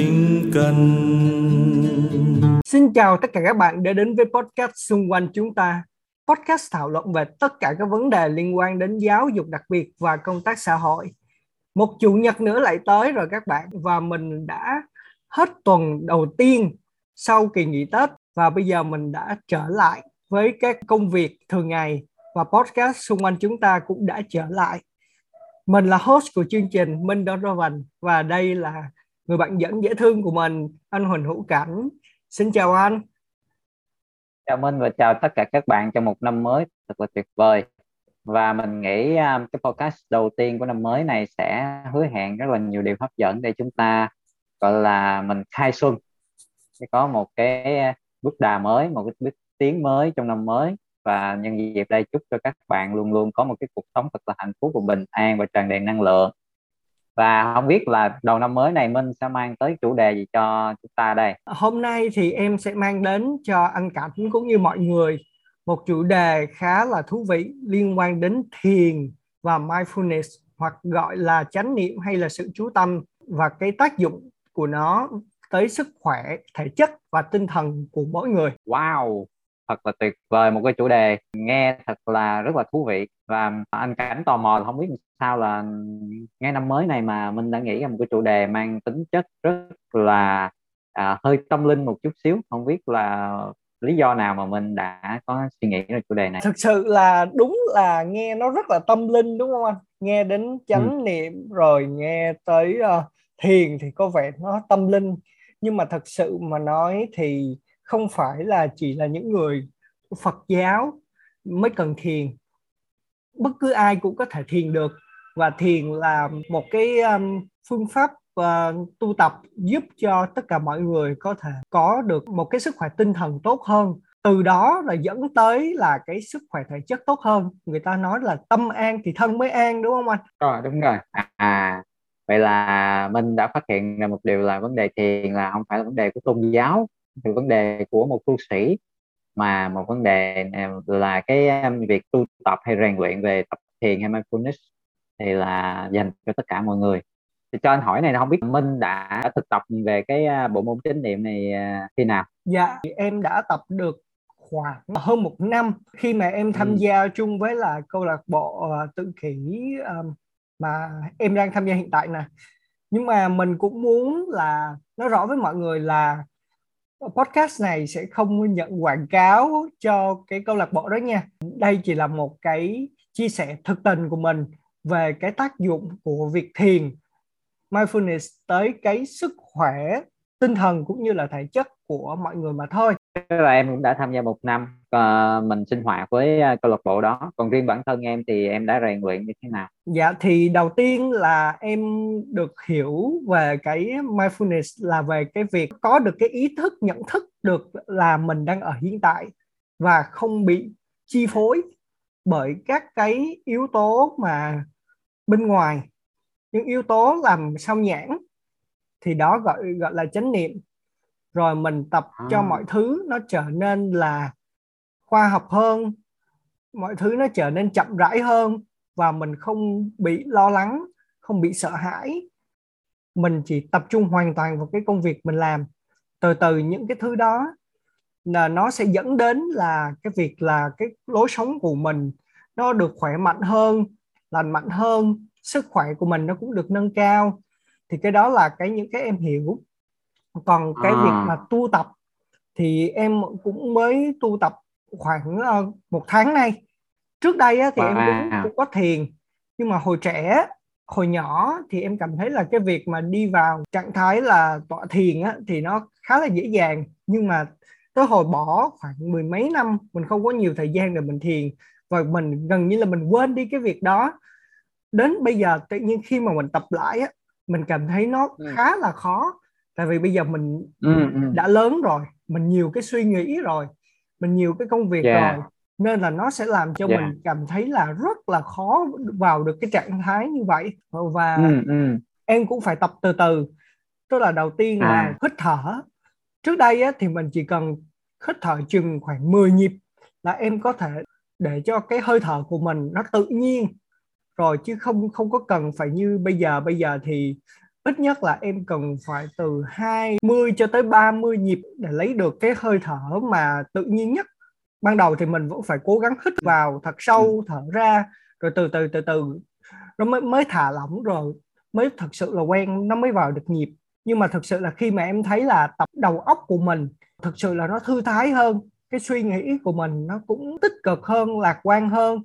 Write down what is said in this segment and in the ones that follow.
tinh cần Xin chào tất cả các bạn đã đến với podcast xung quanh chúng ta. Podcast thảo luận về tất cả các vấn đề liên quan đến giáo dục đặc biệt và công tác xã hội. Một chủ nhật nữa lại tới rồi các bạn, và mình đã hết tuần đầu tiên sau kỳ nghỉ Tết, và bây giờ mình đã trở lại với các công việc thường ngày, và podcast xung quanh chúng ta cũng đã trở lại. Mình là host của chương trình Minh Donovan và đây là người bạn dẫn dễ thương của mình, anh Huỳnh Hữu Cảnh. Xin chào anh. Chào Minh và chào tất cả các bạn trong một năm mới thật là tuyệt vời. Và mình nghĩ um, cái podcast đầu tiên của năm mới này sẽ hứa hẹn rất là nhiều điều hấp dẫn để chúng ta gọi là mình khai xuân. Sẽ có một cái à, bước đà mới, một cái bước tiến mới trong năm mới và nhân dịp đây chúc cho các bạn luôn luôn có một cái cuộc sống thật là hạnh phúc và bình an và tràn đầy năng lượng và không biết là đầu năm mới này Minh sẽ mang tới chủ đề gì cho chúng ta đây hôm nay thì em sẽ mang đến cho anh Cảnh cũng như mọi người một chủ đề khá là thú vị liên quan đến thiền và mindfulness hoặc gọi là chánh niệm hay là sự chú tâm và cái tác dụng của nó tới sức khỏe thể chất và tinh thần của mỗi người. Wow, thật là tuyệt vời một cái chủ đề nghe thật là rất là thú vị. Và anh cảnh tò mò không biết sao là ngay năm mới này mà mình đã nghĩ ra một cái chủ đề mang tính chất rất là à, hơi tâm linh một chút xíu. Không biết là lý do nào mà mình đã có suy nghĩ ra chủ đề này? Thực sự là đúng là nghe nó rất là tâm linh đúng không anh? Nghe đến chánh ừ. niệm rồi nghe tới uh, thiền thì có vẻ nó tâm linh. Nhưng mà thật sự mà nói thì không phải là chỉ là những người Phật giáo mới cần thiền. Bất cứ ai cũng có thể thiền được và thiền là một cái um, phương pháp uh, tu tập giúp cho tất cả mọi người có thể có được một cái sức khỏe tinh thần tốt hơn. Từ đó là dẫn tới là cái sức khỏe thể chất tốt hơn. Người ta nói là tâm an thì thân mới an đúng không anh? Rồi đúng rồi. À vậy là mình đã phát hiện ra một điều là vấn đề thiền là không phải là vấn đề của tôn giáo vấn đề của một tu sĩ mà một vấn đề là cái um, việc tu tập hay rèn luyện về tập thiền hay mindfulness thì là dành cho tất cả mọi người thì cho anh hỏi này không biết Minh đã thực tập về cái uh, bộ môn chánh niệm này khi nào? Dạ em đã tập được khoảng hơn một năm khi mà em tham ừ. gia chung với là câu lạc bộ tự kỷ um, mà em đang tham gia hiện tại nè nhưng mà mình cũng muốn là nói rõ với mọi người là podcast này sẽ không nhận quảng cáo cho cái câu lạc bộ đó nha. Đây chỉ là một cái chia sẻ thực tình của mình về cái tác dụng của việc thiền, mindfulness tới cái sức khỏe tinh thần cũng như là thể chất của mọi người mà thôi. Là em cũng đã tham gia một năm uh, mình sinh hoạt với uh, câu lạc bộ đó. Còn riêng bản thân em thì em đã rèn luyện như thế nào? Dạ thì đầu tiên là em được hiểu về cái mindfulness là về cái việc có được cái ý thức nhận thức được là mình đang ở hiện tại và không bị chi phối bởi các cái yếu tố mà bên ngoài những yếu tố làm sao nhãn thì đó gọi gọi là chánh niệm rồi mình tập à. cho mọi thứ nó trở nên là khoa học hơn mọi thứ nó trở nên chậm rãi hơn và mình không bị lo lắng không bị sợ hãi. Mình chỉ tập trung hoàn toàn vào cái công việc mình làm. Từ từ những cái thứ đó là nó sẽ dẫn đến là cái việc là cái lối sống của mình nó được khỏe mạnh hơn lành mạnh hơn sức khỏe của mình nó cũng được nâng cao. Thì cái đó là cái những cái em hiểu còn cái à. việc mà tu tập thì em cũng mới tu tập khoảng uh, một tháng nay trước đây á, thì à. em cũng, cũng có thiền nhưng mà hồi trẻ hồi nhỏ thì em cảm thấy là cái việc mà đi vào trạng thái là tọa thiền á, thì nó khá là dễ dàng nhưng mà tới hồi bỏ khoảng mười mấy năm mình không có nhiều thời gian để mình thiền và mình gần như là mình quên đi cái việc đó đến bây giờ tự nhiên khi mà mình tập lại á mình cảm thấy nó ừ. khá là khó tại vì bây giờ mình ừ, ừ. đã lớn rồi mình nhiều cái suy nghĩ rồi mình nhiều cái công việc yeah. rồi nên là nó sẽ làm cho yeah. mình cảm thấy là rất là khó vào được cái trạng thái như vậy và ừ, ừ. em cũng phải tập từ từ tức là đầu tiên là À. hít thở trước đây á, thì mình chỉ cần hít thở chừng khoảng 10 nhịp là em có thể để cho cái hơi thở của mình nó tự nhiên rồi chứ không không có cần phải như bây giờ bây giờ thì ít nhất là em cần phải từ 20 cho tới 30 nhịp để lấy được cái hơi thở mà tự nhiên nhất. Ban đầu thì mình vẫn phải cố gắng hít vào thật sâu thở ra rồi từ từ từ từ. Nó mới mới thả lỏng rồi mới thật sự là quen nó mới vào được nhịp. Nhưng mà thực sự là khi mà em thấy là tập đầu óc của mình thực sự là nó thư thái hơn cái suy nghĩ của mình nó cũng tích cực hơn lạc quan hơn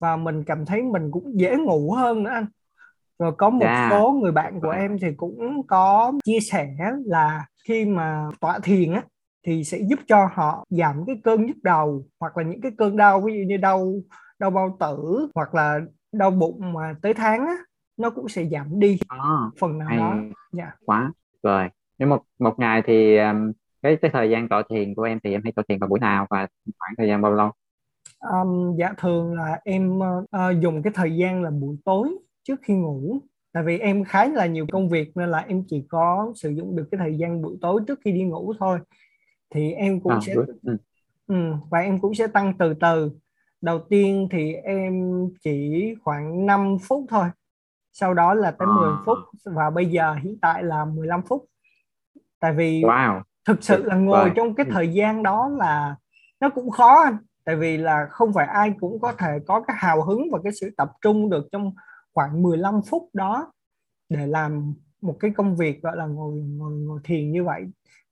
và mình cảm thấy mình cũng dễ ngủ hơn nữa anh rồi có một Dạ. số người bạn của em thì cũng có chia sẻ là khi mà tọa thiền á thì sẽ giúp cho họ giảm cái cơn nhức đầu hoặc là những cái cơn đau ví dụ như đau đau bao tử hoặc là đau bụng mà tới tháng á nó cũng sẽ giảm đi. À, phần nào hay. đó. Dạ. Quá. Rồi nếu một một ngày thì um, cái cái thời gian tọa thiền của em thì em hay tọa thiền vào buổi nào và khoảng thời gian bao lâu? Um, dạ thường là em ờ, dùng cái thời gian là buổi tối trước khi ngủ tại vì em khá là nhiều công việc nên là em chỉ có sử dụng được cái thời gian buổi tối trước khi đi ngủ thôi thì em cũng à, sẽ. Ừ. ừ, và em cũng sẽ tăng từ từ đầu tiên thì em chỉ khoảng 5 phút thôi sau đó là tới 10 À. phút và bây giờ hiện tại là 15 phút tại vì wow thực sự là ngồi vời. trong cái Ừ. thời gian đó là nó cũng khó anh tại vì là không phải ai cũng có thể có cái hào hứng và cái sự tập trung được trong khoảng 15 phút đó để làm một cái công việc gọi là ngồi ngồi ngồi thiền như vậy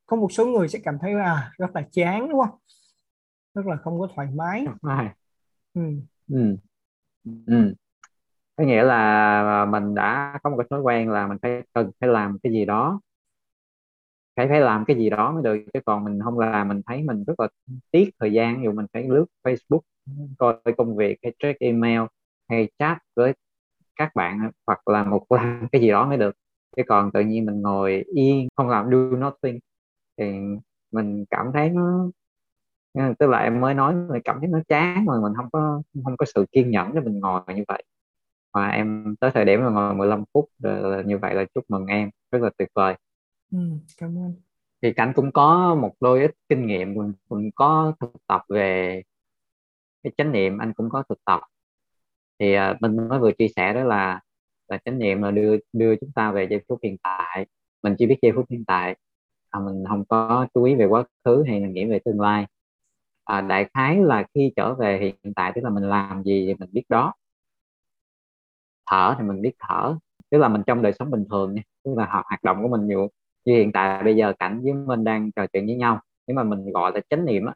có một số người sẽ cảm thấy à rất là chán đúng không rất là không có thoải mái Right. ừ. ừ. Ừ. có nghĩa là mình đã có một cái thói quen là mình phải cần phải làm cái gì đó phải phải làm cái gì đó mới được chứ còn mình không làm mình thấy mình rất là tiếc thời gian dụ mình phải lướt Facebook coi công việc hay check email hay chat với các bạn hoặc là một làm cái gì đó mới được. Chứ còn tự nhiên mình ngồi yên không làm do nothing thì mình cảm thấy nó tức là em mới nói mình cảm thấy nó chán mà mình không có không có sự kiên nhẫn để mình ngồi như vậy. Và em tới thời điểm mà ngồi 15 phút là như vậy là chúc mừng em rất là tuyệt vời. Ừ, cảm ơn. Thì Cảnh cũng có một đôi ít kinh nghiệm cũng, cũng có thực tập về cái chánh niệm anh cũng có thực tập thì à, mình mới vừa chia sẻ đó là là chánh niệm là đưa đưa chúng ta về giây phút hiện tại. Mình chỉ biết giây phút hiện tại à, mình không có chú ý về quá khứ hay là nghĩ về tương lai. À, đại khái là khi trở về hiện tại tức là mình làm gì thì mình biết đó. Thở thì mình biết thở tức là mình trong đời sống bình thường nha tức là hoạt hoạt động của mình nhiều. Như hiện tại bây giờ cảnh với mình đang trò chuyện với nhau nếu mà mình gọi là chánh niệm á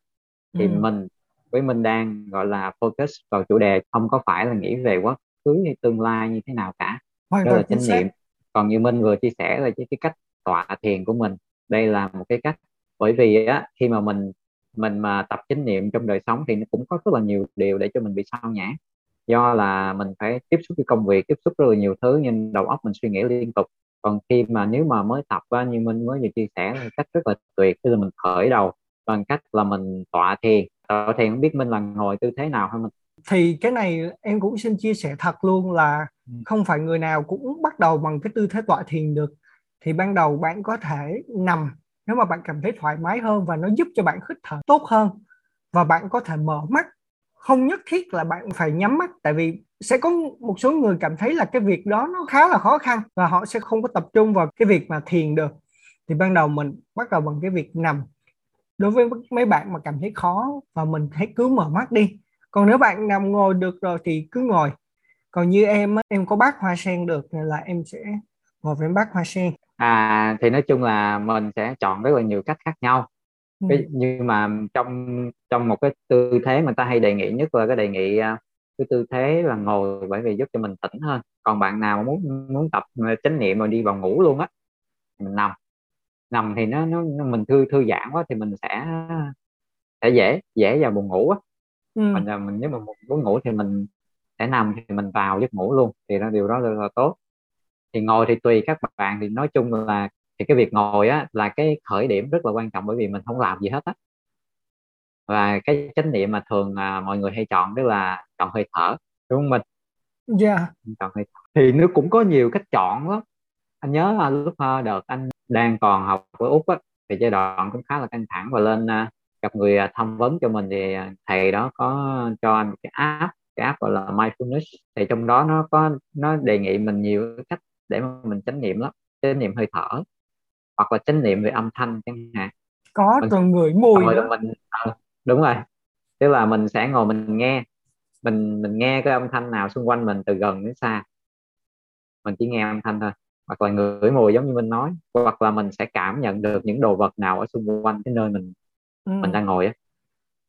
thì ừ. mình với mình đang gọi là focus vào chủ đề không có phải là nghĩ về quá khứ hay tương lai như thế nào cả. Hoàn đó là chánh niệm. còn như Minh vừa chia sẻ là cái, cái cách tọa thiền của mình đây là một cái cách. Bởi vì á khi mà mình mình mà tập chánh niệm trong đời sống thì nó cũng có rất là nhiều điều để cho mình bị sao nhãng. Do là mình phải tiếp xúc với công việc tiếp xúc rất là nhiều thứ nên đầu óc mình suy nghĩ liên tục. Còn khi mà nếu mà mới tập á, như Minh mới vừa chia sẻ là cách rất là tuyệt tức là mình khởi đầu bằng cách là mình tọa thiền. Tọa thiền không biết Minh là ngồi tư thế nào hay mình thì cái này em cũng xin chia sẻ thật luôn là Ừ. không phải người nào cũng bắt đầu bằng cái tư thế tọa thiền được. Thì ban đầu bạn có thể nằm nếu mà bạn cảm thấy thoải mái hơn và nó giúp cho bạn hít thở tốt hơn. Và bạn có thể mở mắt. Không nhất thiết là bạn phải nhắm mắt tại vì sẽ có một số người cảm thấy là cái việc đó nó khá là khó khăn và họ sẽ không có tập trung vào cái việc mà thiền được. Thì ban đầu mình bắt đầu bằng cái việc nằm đối với mấy bạn mà cảm thấy khó và mình hãy cứ mở mắt đi. Còn nếu bạn nằm ngồi được rồi thì cứ ngồi. Còn như em em có bát hoa sen được là em sẽ ngồi với bát hoa sen. À thì nói chung là mình sẽ chọn rất là nhiều cách khác nhau. Ừ. nhưng mà trong trong một cái tư thế mà ta hay đề nghị nhất là cái đề nghị à, cái tư thế là ngồi bởi vì giúp cho mình tỉnh hơn. Còn bạn nào muốn muốn tập chánh niệm rồi đi vào ngủ luôn á mình nằm nằm thì nó, nó mình thư thư giãn quá thì mình sẽ sẽ dễ dễ vào buồn ngủ á Ừ. mình là mình nếu mà muốn ngủ thì mình sẽ nằm thì mình vào giấc ngủ luôn thì nó điều đó rất là tốt thì ngồi thì tùy các bạn thì nói chung là thì cái việc ngồi á là cái khởi điểm rất là quan trọng bởi vì mình không làm gì hết á và cái chánh niệm mà thường à, mọi người hay chọn đó là chọn hơi thở đúng không mình dạ yeah. chọn hơi thở. thì nó cũng có nhiều cách chọn lắm anh nhớ là lúc uh, đợt anh đang còn học ở úc á thì giai đoạn cũng khá là căng thẳng và lên uh, gặp người tham vấn cho mình thì thầy đó có cho anh một cái app cái app gọi là mindfulness. Thì trong đó nó có nó đề nghị mình nhiều cách để mà mình chánh niệm lắm chánh niệm hơi thở hoặc là chánh niệm về âm thanh chẳng hạn. Có mình, rồi người mùi nữa. mình à, đúng rồi tức là mình sẽ ngồi mình nghe mình mình nghe cái âm thanh nào xung quanh mình từ gần đến xa. Mình chỉ nghe âm thanh thôi hoặc là ngửi mùi giống như mình nói hoặc là mình sẽ cảm nhận được những đồ vật nào ở xung quanh cái nơi mình ừ. mình đang ngồi á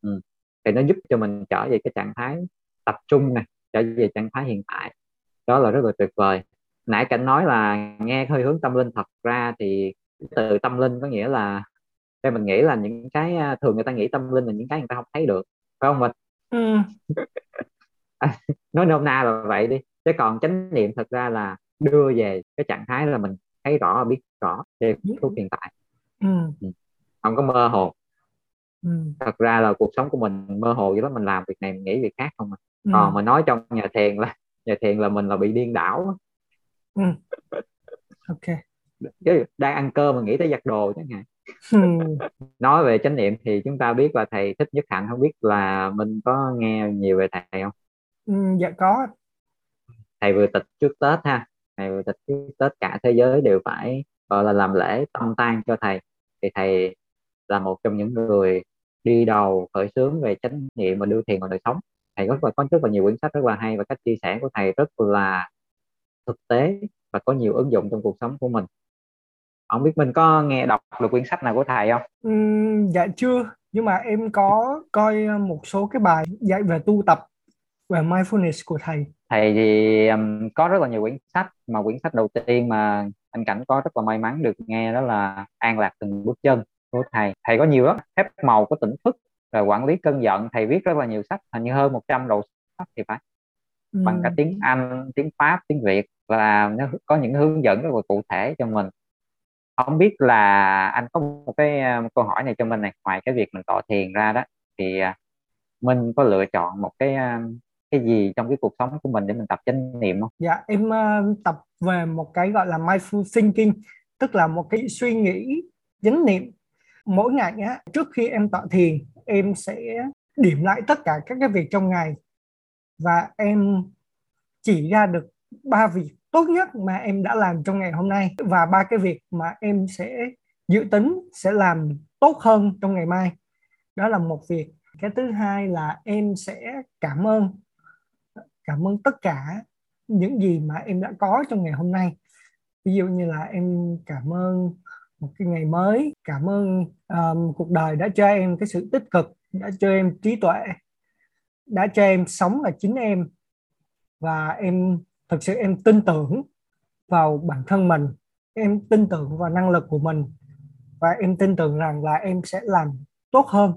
ừ. thì nó giúp cho mình trở về cái trạng thái tập trung này trở về trạng thái hiện tại đó là rất là tuyệt vời nãy cảnh nói là nghe hơi hướng tâm linh thật ra thì từ tâm linh có nghĩa là theo mình nghĩ là những cái à, thường người ta nghĩ tâm linh là những cái người ta không thấy được phải không mình ừ. nói nôm na là vậy đi chứ còn chánh niệm thật ra là đưa về cái trạng thái là mình thấy rõ biết rõ về phút hiện tại ừ. ừ. không có mơ hồ. Ừ. thật ra là cuộc sống của mình mơ hồ vậy đó mình làm việc này mình nghĩ việc khác không mà ừ. còn mà nói trong nhà thiền là nhà thiền là mình là bị điên đảo ừ. ok. Chứ đang ăn cơm mà nghĩ tới giặt đồ chẳng hạn. Nói về chánh niệm thì chúng ta biết là thầy thích nhất hạnh không biết là mình có nghe nhiều về thầy không? Ừ, dạ có. Thầy vừa tịch trước tết ha ngày vừa tịch tết cả thế giới đều phải gọi là làm lễ tâm tang cho thầy. Thì thầy là một trong những người đi đầu khởi xướng về chánh niệm và đưa thiền vào đời sống. Thầy rất là có rất là nhiều quyển sách rất là hay và cách chia sẻ của thầy rất là thực tế và có nhiều ứng dụng trong cuộc sống của mình. Không biết mình có nghe đọc được quyển sách nào của thầy không? Ừ, dạ chưa. Nhưng mà em có coi một số cái bài dạy về tu tập về mindfulness của thầy. Thầy thì um, có rất là nhiều quyển sách mà quyển sách đầu tiên mà anh cảnh có rất là may mắn được nghe đó là an lạc từng bước chân của thầy. Thầy có nhiều lắm phép màu của tỉnh thức rồi quản lý cơn giận. Thầy viết rất là nhiều sách hình như hơn 100 đầu sách thì phải. Ừ. bằng cả tiếng anh tiếng pháp tiếng việt và nó có những hướng dẫn rất là cụ thể cho mình. Không biết là anh có một cái một câu hỏi này cho mình này. Ngoài cái việc mình tọa thiền ra đó thì à, mình có lựa chọn một cái à, cái gì trong cái cuộc sống của mình để mình tập chánh niệm không? Dạ em uh, tập về một cái gọi là mindful thinking tức là một cái suy nghĩ chánh niệm. Mỗi ngày á trước khi em tọa thiền em sẽ điểm lại tất cả các cái việc trong ngày và em chỉ ra được ba việc tốt nhất mà em đã làm trong ngày hôm nay và ba cái việc mà em sẽ dự tính sẽ làm tốt hơn trong ngày mai. Đó là một việc. Cái thứ hai là em sẽ cảm ơn cảm ơn tất cả những gì mà em đã có trong ngày hôm nay. Ví dụ như là em cảm ơn một cái ngày mới cảm ơn um, cuộc đời đã cho em cái sự tích cực đã cho em trí tuệ đã cho em sống là chính em. Và em thực sự em tin tưởng vào bản thân mình em tin tưởng vào năng lực của mình và em tin tưởng rằng là em sẽ làm tốt hơn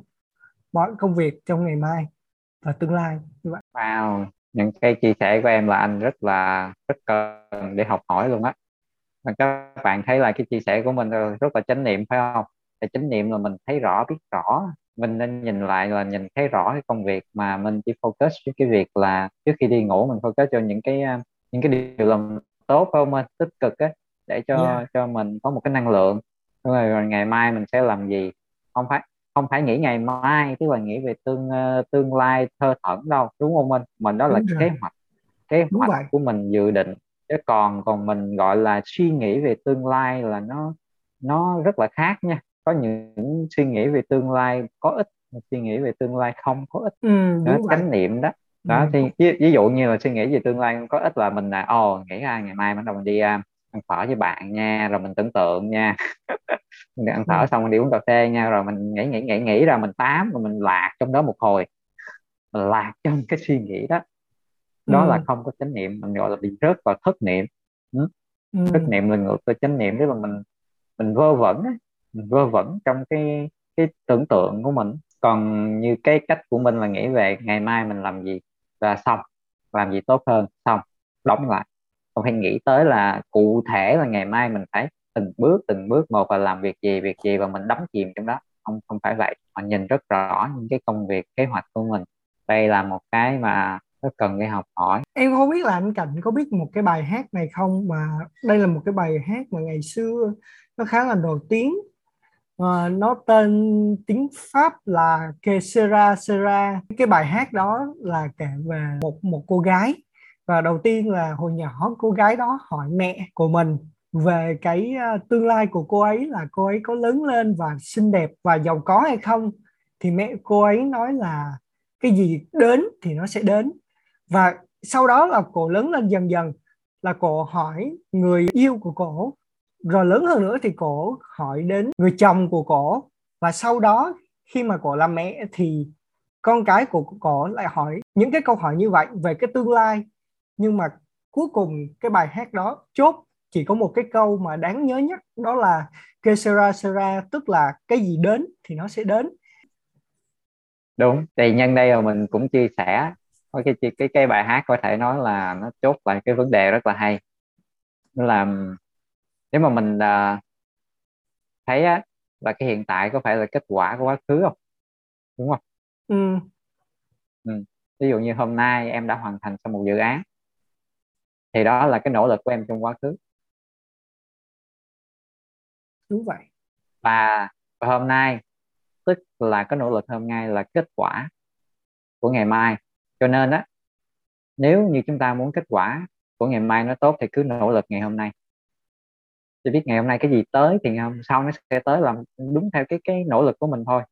mọi công việc trong ngày mai và tương lai. Như vậy. Wow, những cái chia sẻ của em là anh rất là rất cần để học hỏi luôn á. Các bạn thấy là cái chia sẻ của mình rất là chánh niệm phải không? Thì chánh niệm là mình thấy rõ biết rõ mình nên nhìn lại là nhìn thấy rõ cái công việc mà mình chỉ focus với cái việc là trước khi đi ngủ mình focus cho những cái những cái điều làm tốt không anh tích cực á để cho yeah. cho mình có một cái năng lượng rồi, rồi ngày mai mình sẽ làm gì không phải không phải nghĩ ngày mai tức là nghĩ về tương uh, tương lai thơ thẩn đâu đúng không anh mình đó là đúng kế hoạch kế đúng hoạch vậy. của mình dự định. Chứ còn còn mình gọi là suy nghĩ về tương lai là nó nó rất là khác nha. Có những suy nghĩ về tương lai có ích suy nghĩ về tương lai không có ích. Ừ, đó, chánh niệm đó. Đó ừ. thì ví, ví dụ như là suy nghĩ về tương lai có ích là mình là ồ nghĩ ra ngày mai bắt đầu mình đi uh, ăn phở với bạn nha rồi mình tưởng tượng nha mình ăn phở ừ. xong mình đi uống cà phê nha rồi mình nghĩ nghĩ nghĩ nghĩ ra mình tám rồi mình lạc trong đó một hồi mình lạc trong cái suy nghĩ đó đó ừ. là không có chánh niệm mình gọi là bị rớt vào thất niệm ừ. Ừ. thất niệm là ngược với chánh niệm tức là mình mình vơ vẩn mình vơ vẩn trong cái cái tưởng tượng của mình còn như cái cách của mình là nghĩ về ngày mai mình làm gì và xong làm gì tốt hơn xong đóng lại không phải nghĩ tới là cụ thể là ngày mai mình phải từng bước từng bước một và làm việc gì việc gì và mình đắm chìm trong đó. Không không phải vậy họ nhìn rất rõ những cái công việc kế hoạch của mình. Đây là một cái mà rất cần để học hỏi. Em không biết là anh Cảnh có biết một cái bài hát này không? Mà đây là một cái bài hát mà ngày xưa nó khá là nổi tiếng. À, nó tên tiếng Pháp là Que sera sera. Cái bài hát đó là kể về một một cô gái. Và đầu tiên là hồi nhỏ cô gái đó hỏi mẹ của mình về cái à, tương lai của cô ấy là cô ấy có lớn lên và xinh đẹp và giàu có hay không thì mẹ cô ấy nói là cái gì đến thì nó sẽ đến. Và sau đó là cô lớn lên dần dần, là cô hỏi người yêu của cổ. Rồi lớn hơn nữa thì cổ hỏi đến người chồng của cổ. Và sau đó khi mà cổ làm mẹ thì con cái của cổ lại hỏi những cái câu hỏi như vậy về cái tương lai. Nhưng mà cuối cùng cái bài hát đó chốt chỉ có một cái câu mà đáng nhớ nhất đó là que sera sera tức là cái gì đến thì nó sẽ đến đúng thì nhân đây là mình cũng chia sẻ cái cái cái, cái bài hát có thể nói là nó chốt lại cái vấn đề rất là hay nó làm nếu mà mình uh, thấy á, là cái hiện tại có phải là kết quả của quá khứ không đúng không ừ. ừ. ví dụ như hôm nay em đã hoàn thành xong một dự án thì đó là cái nỗ lực của em trong quá khứ đúng vậy. Và, và hôm nay tức là cái nỗ lực hôm nay là kết quả của ngày mai. Cho nên á nếu như chúng ta muốn kết quả của ngày mai nó tốt thì cứ nỗ lực ngày hôm nay. Chỉ biết ngày hôm nay cái gì tới thì ngày hôm sau nó sẽ tới làm đúng theo cái cái nỗ lực của mình thôi.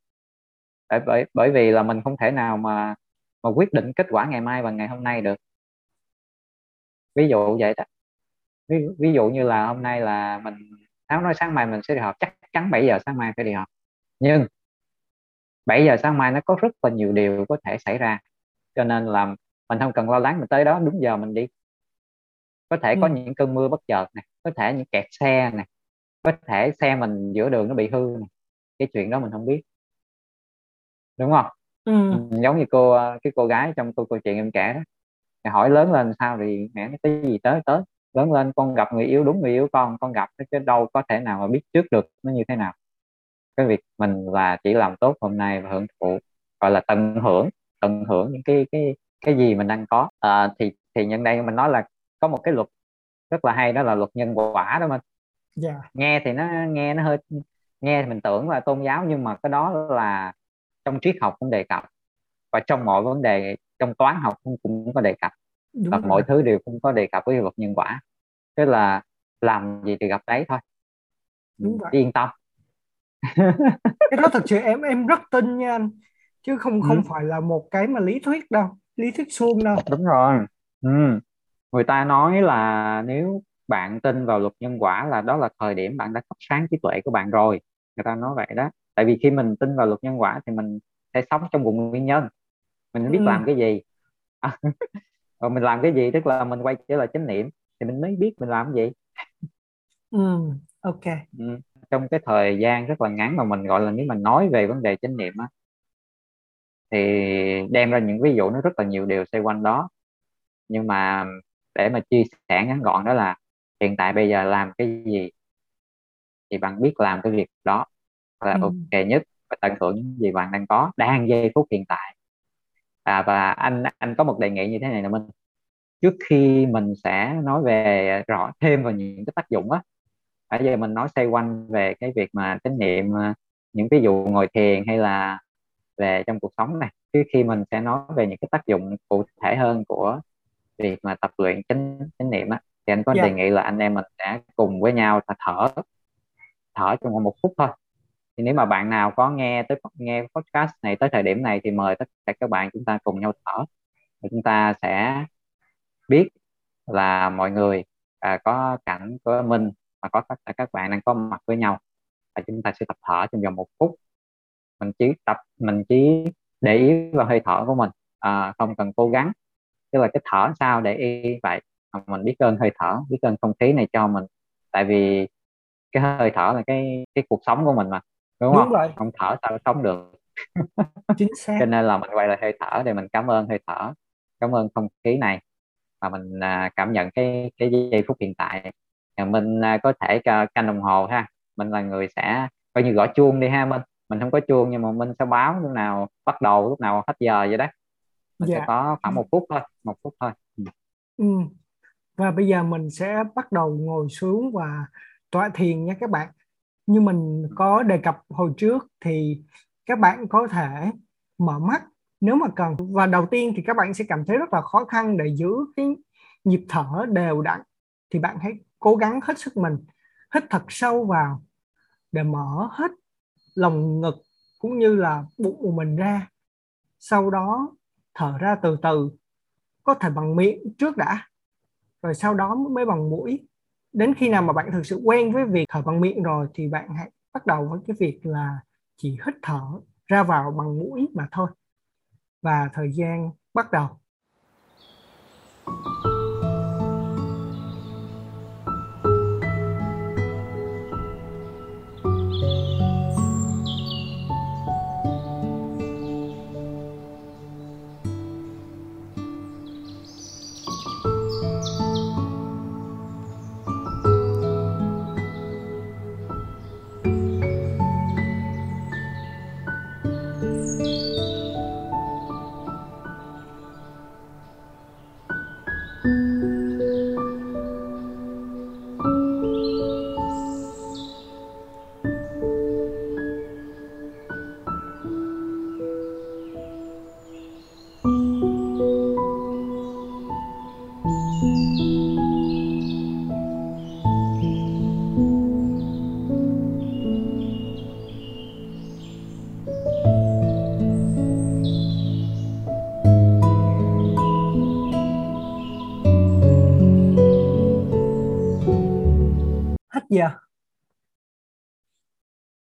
Bởi bởi bởi vì là mình không thể nào mà mà quyết định kết quả ngày mai và ngày hôm nay được. Ví dụ vậy đó. Ví, ví dụ như là hôm nay là mình Tháo nói sáng mai mình sẽ đi học chắc chắn 7 giờ sáng mai phải đi học nhưng 7 giờ sáng mai nó có rất là nhiều điều có thể xảy ra. Cho nên là mình không cần lo lắng mình tới đó đúng giờ mình đi. Có thể có ừ. những cơn mưa bất chợt này có thể những kẹt xe này có thể xe mình giữa đường nó bị hư này. cái chuyện đó mình không biết. Đúng không? Ừ. ừ giống như cô cái cô gái trong câu câu chuyện em kể đó. Hỏi lớn lên sao thì mẹ cái gì tới tới lớn lên con gặp người yêu đúng người yêu con con gặp chứ đâu có thể nào mà biết trước được nó như thế nào. Cái việc mình là chỉ làm tốt hôm nay và hưởng thụ gọi là tận hưởng tận hưởng những cái cái cái gì mình đang có. À, thì thì nhân đây mình nói là có một cái luật rất là hay đó là luật nhân quả đó mình yeah. nghe thì nó nghe nó hơi nghe thì mình tưởng là tôn giáo nhưng mà cái đó là trong triết học cũng đề cập. Và trong mọi vấn đề trong toán học cũng, cũng có đề cập Đúng và rồi. mọi thứ đều không có đề cập với luật nhân quả tức là làm gì thì gặp đấy thôi Đúng vậy. yên tâm cái đó thật sự em em rất tin nha anh chứ không không ừ. phải là một cái mà lý thuyết đâu lý thuyết suông đâu đúng rồi ừ. người ta nói là nếu bạn tin vào luật nhân quả là đó là thời điểm bạn đã thắp sáng trí tuệ của bạn rồi người ta nói vậy đó tại vì khi mình tin vào luật nhân quả thì mình sẽ sống trong vùng nguyên nhân mình biết ừ. làm cái gì à, rồi mình làm cái gì? Tức là mình quay trở lại chánh niệm thì mình mới biết mình làm cái gì. Ừ ok. Ừ. trong cái thời gian rất là ngắn mà mình gọi là nếu mình nói về vấn đề chánh niệm á thì đem ra những ví dụ nó rất là nhiều điều xoay quanh đó. Nhưng mà để mà chia sẻ ngắn gọn đó là hiện tại bây giờ làm cái gì thì bạn biết làm cái việc đó là ừ. ok nhất và tận hưởng những gì bạn đang có. Đang giây phút hiện tại à, và anh anh có một đề nghị như thế này là mình trước khi mình sẽ nói về rõ thêm vào những cái tác dụng á bây giờ mình nói xoay quanh về cái việc mà chánh niệm à, những ví dụ ngồi thiền hay là về trong cuộc sống này trước khi mình sẽ nói về những cái tác dụng cụ thể hơn của việc mà tập luyện chánh chánh niệm á thì anh có yeah. Dạ. đề nghị là anh em mình sẽ cùng với nhau thở thở trong một phút thôi thì nếu mà bạn nào có nghe tới nghe podcast này tới thời điểm này thì mời tất cả các bạn chúng ta cùng nhau thở. Và chúng ta sẽ biết là mọi người à, có cảnh của mình và có tất cả các bạn đang có mặt với nhau. Và chúng ta sẽ tập thở trong vòng một phút. Mình chỉ tập mình chỉ để ý vào hơi thở của mình à, không cần cố gắng. Tức là cái thở sao để ý vậy? Mình biết ơn hơi thở biết ơn không khí này cho mình. Tại vì cái hơi thở là cái cái cuộc sống của mình mà đúng, đúng không? rồi. không thở sao sống được. Chính xác. Cho nên là mình quay lại hơi thở để mình cảm ơn hơi thở cảm ơn không khí này. Và mình à, cảm nhận cái cái giây phút hiện tại. Mình à, có thể canh đồng hồ ha. Mình là người sẽ coi như gõ chuông đi ha mình mình không có chuông nhưng mà mình sẽ báo lúc nào bắt đầu lúc nào hết giờ vậy đó. Mình dạ. sẽ có khoảng một phút thôi một phút thôi. Ừ. ừ. và bây giờ mình sẽ bắt đầu ngồi xuống và tọa thiền nha các bạn như mình có đề cập hồi trước thì các bạn có thể mở mắt nếu mà cần. Và đầu tiên thì các bạn sẽ cảm thấy rất là khó khăn để giữ cái nhịp thở đều đặn. Thì bạn hãy cố gắng hết sức mình, hít thật sâu vào để mở hết lồng ngực cũng như là bụng của mình ra. Sau đó thở ra từ từ, có thể bằng miệng trước đã, rồi sau đó mới bằng mũi đến khi nào mà bạn thực sự quen với việc thở bằng miệng rồi thì bạn hãy bắt đầu với cái việc là chỉ hít thở ra vào bằng mũi mà thôi. Và thời gian bắt đầu. giờ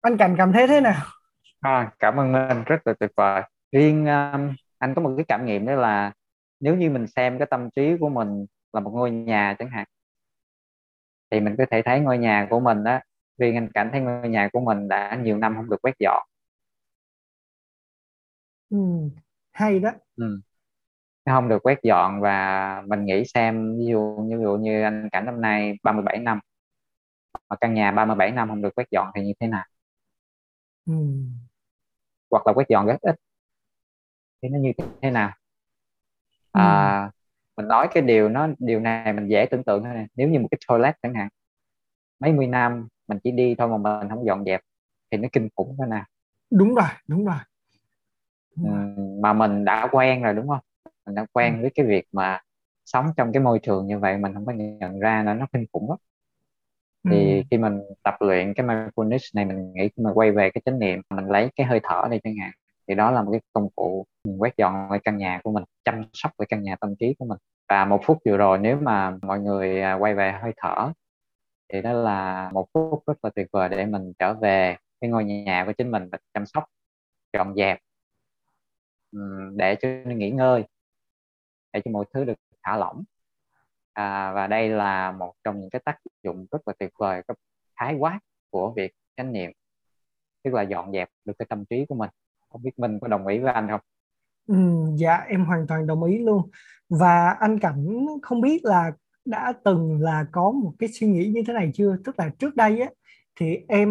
anh Cảnh cảm thấy thế nào? À, cảm ơn anh rất là tuyệt vời. Riêng um, anh có một cái cảm nghiệm đó là nếu như mình xem cái tâm trí của mình là một ngôi nhà chẳng hạn thì mình có thể thấy ngôi nhà của mình đó riêng anh cảm thấy ngôi nhà của mình đã nhiều năm không được quét dọn. Ừ, hay đó. Ừ. không được quét dọn và mình nghĩ xem ví dụ như ví dụ như anh cảnh năm nay 37 năm mà căn nhà 37 năm không được quét dọn thì như thế nào ừ. hoặc là quét dọn rất ít thì nó như thế nào ừ. à, mình nói cái điều nó điều này mình dễ tưởng tượng thôi này nếu như một cái toilet chẳng hạn mấy mươi năm mình chỉ đi thôi mà mình không dọn dẹp thì nó kinh khủng thế nào đúng rồi đúng rồi, đúng rồi. Mà mình đã quen rồi đúng không mình đã quen ừ. với cái việc mà sống trong cái môi trường như vậy mình không có nhận ra là nó kinh khủng lắm thì khi mình tập luyện cái mindfulness này mình nghĩ khi mà quay về cái chánh niệm mình lấy cái hơi thở này chẳng hạn thì đó là một cái công cụ quét dọn cái căn nhà của mình chăm sóc cái căn nhà tâm trí của mình. Và một phút vừa rồi nếu mà mọi người à, quay về hơi thở thì đó là một phút rất là tuyệt vời để mình trở về cái ngôi nhà của chính mình và chăm sóc dọn dẹp để cho nó nghỉ ngơi để cho mọi thứ được thả lỏng à, và đây là một trong những cái tác dụng rất là tuyệt vời cái khái quát của việc chánh niệm. Tức là dọn dẹp được cái tâm trí của mình. Không biết mình có đồng ý với anh không? Ừ, dạ em hoàn toàn đồng ý luôn. Và anh cảnh không biết là đã từng là có một cái suy nghĩ như thế này chưa? Tức là trước đây á thì em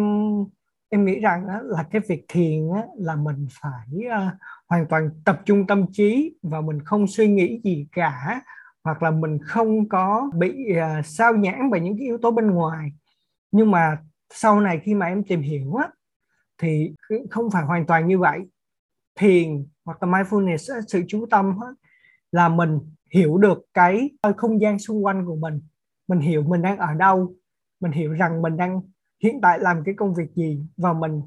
em nghĩ rằng á, là cái việc thiền á, là mình phải uh, hoàn toàn tập trung tâm trí và mình không suy nghĩ gì cả hoặc là mình không có bị uh, sao nhãn bởi những cái yếu tố bên ngoài. Nhưng mà sau này khi mà em tìm hiểu á thì không phải hoàn toàn như vậy. Thiền hoặc là mindfulness sự chú tâm á, là mình hiểu được cái không gian xung quanh của mình. Mình hiểu mình đang ở đâu mình hiểu rằng mình đang hiện tại làm cái công việc gì và mình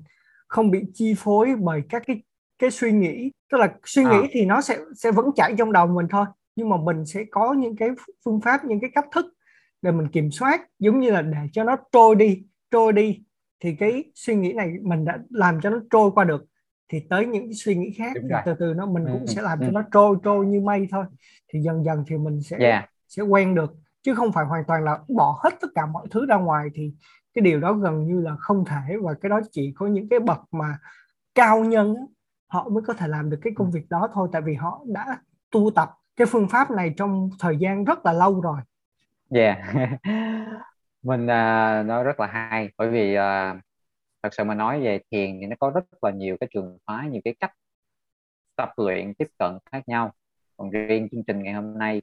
không bị chi phối bởi các cái cái suy nghĩ. Tức là suy nghĩ à. thì nó sẽ sẽ vẫn chạy trong đầu mình thôi nhưng mà mình sẽ có những cái phương pháp những cái cách thức để mình kiểm soát giống như là để cho nó trôi đi trôi đi. Thì cái suy nghĩ này mình đã làm cho nó trôi qua được. Thì tới những cái suy nghĩ khác thì từ từ nó mình cũng ừ. sẽ làm ừ. cho nó trôi trôi như mây thôi. Thì dần dần thì mình sẽ yeah. sẽ quen được. Chứ không phải hoàn toàn là bỏ hết tất cả mọi thứ ra ngoài thì cái điều đó gần như là không thể. Và cái đó chỉ có những cái bậc mà cao nhân họ mới có thể làm được cái công việc đó thôi. Tại vì họ đã tu tập cái phương pháp này trong thời gian rất là lâu rồi. Yeah mình uh, nói rất là hay bởi vì uh, thật sự mà nói về thiền thì nó có rất là nhiều cái trường phái nhiều cái cách tập luyện tiếp cận khác nhau. Còn riêng chương trình ngày hôm nay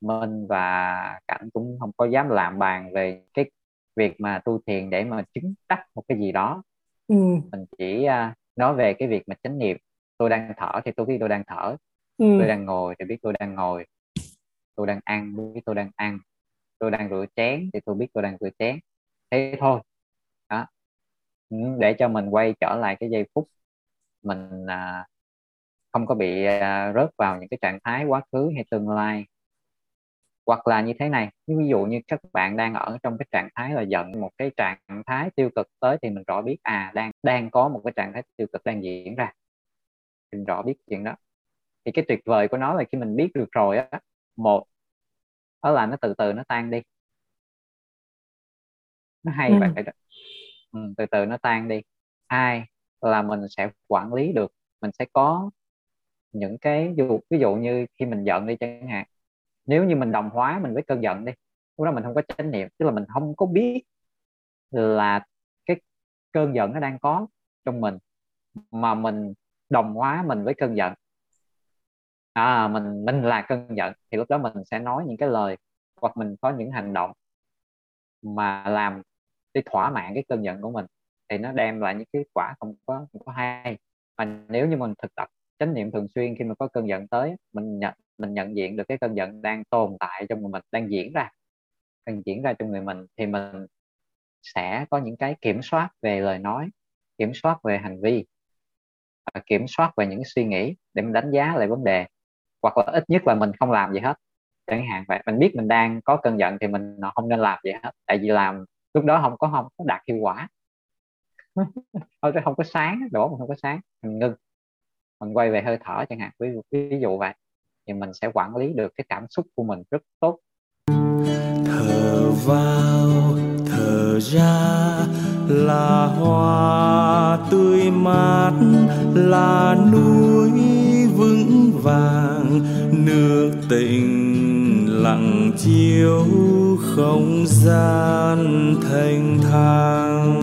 Minh và Cảnh cũng không có dám làm bàn về cái việc mà tu thiền để mà chứng đắc một cái gì đó. Ừ. mình chỉ uh, nói về cái việc mà chánh niệm tôi đang thở thì tôi biết tôi đang thở ừ. tôi đang ngồi thì biết tôi đang ngồi. Tôi đang ăn biết tôi đang ăn. Tôi đang rửa chén thì tôi biết tôi đang rửa chén. Thế thôi. Đó. Ừ, để cho mình quay trở lại cái giây phút mình à, không có bị à, rớt vào những cái trạng thái quá khứ hay tương lai. Hoặc là như thế này ví dụ như các bạn đang ở trong cái trạng thái là giận một cái trạng thái tiêu cực tới thì mình rõ biết à đang đang có một cái trạng thái tiêu cực đang diễn ra. Mình rõ biết chuyện đó thì cái tuyệt vời của nó là khi mình biết được rồi á một đó là nó từ từ nó tan đi. Nó hay ừ. vậy đó. Ừ, từ từ nó tan đi. Hai là mình sẽ quản lý được mình sẽ có những cái dụ ví dụ như khi mình giận đi chẳng hạn. Nếu như mình đồng hóa mình với cơn giận đi lúc đó mình không có chánh niệm tức là mình không có biết là cái cơn giận nó đang có trong mình mà mình đồng hóa mình với cơn giận à mình mình là cơn giận thì lúc đó mình sẽ nói những cái lời hoặc mình có những hành động mà làm để thỏa mãn cái cơn giận của mình thì nó đem lại những kết quả không có không có hay. Mà nếu như mình thực tập chánh niệm thường xuyên khi mà có cơn giận tới, mình nhận mình nhận diện được cái cơn giận đang tồn tại trong người mình, đang diễn ra, đang diễn ra trong người mình, thì mình sẽ có những cái kiểm soát về lời nói, kiểm soát về hành vi kiểm soát về những suy nghĩ để mình đánh giá lại vấn đề hoặc là ít nhất là mình không làm gì hết. Chẳng hạn vậy mình biết mình đang có cơn giận thì mình ờ, không nên làm gì hết. Tại vì làm lúc đó không có không có đạt hiệu quả. Thôi không có sáng đổ mình không có sáng mình ngưng. Mình quay về hơi thở chẳng hạn ví dụ, ví dụ vậy. Thì mình sẽ quản lý được cái cảm xúc của mình rất tốt. Thở vào thở ra là hoa tươi mát là núi vững vàng nước tình lặng chiếu không gian thanh thang.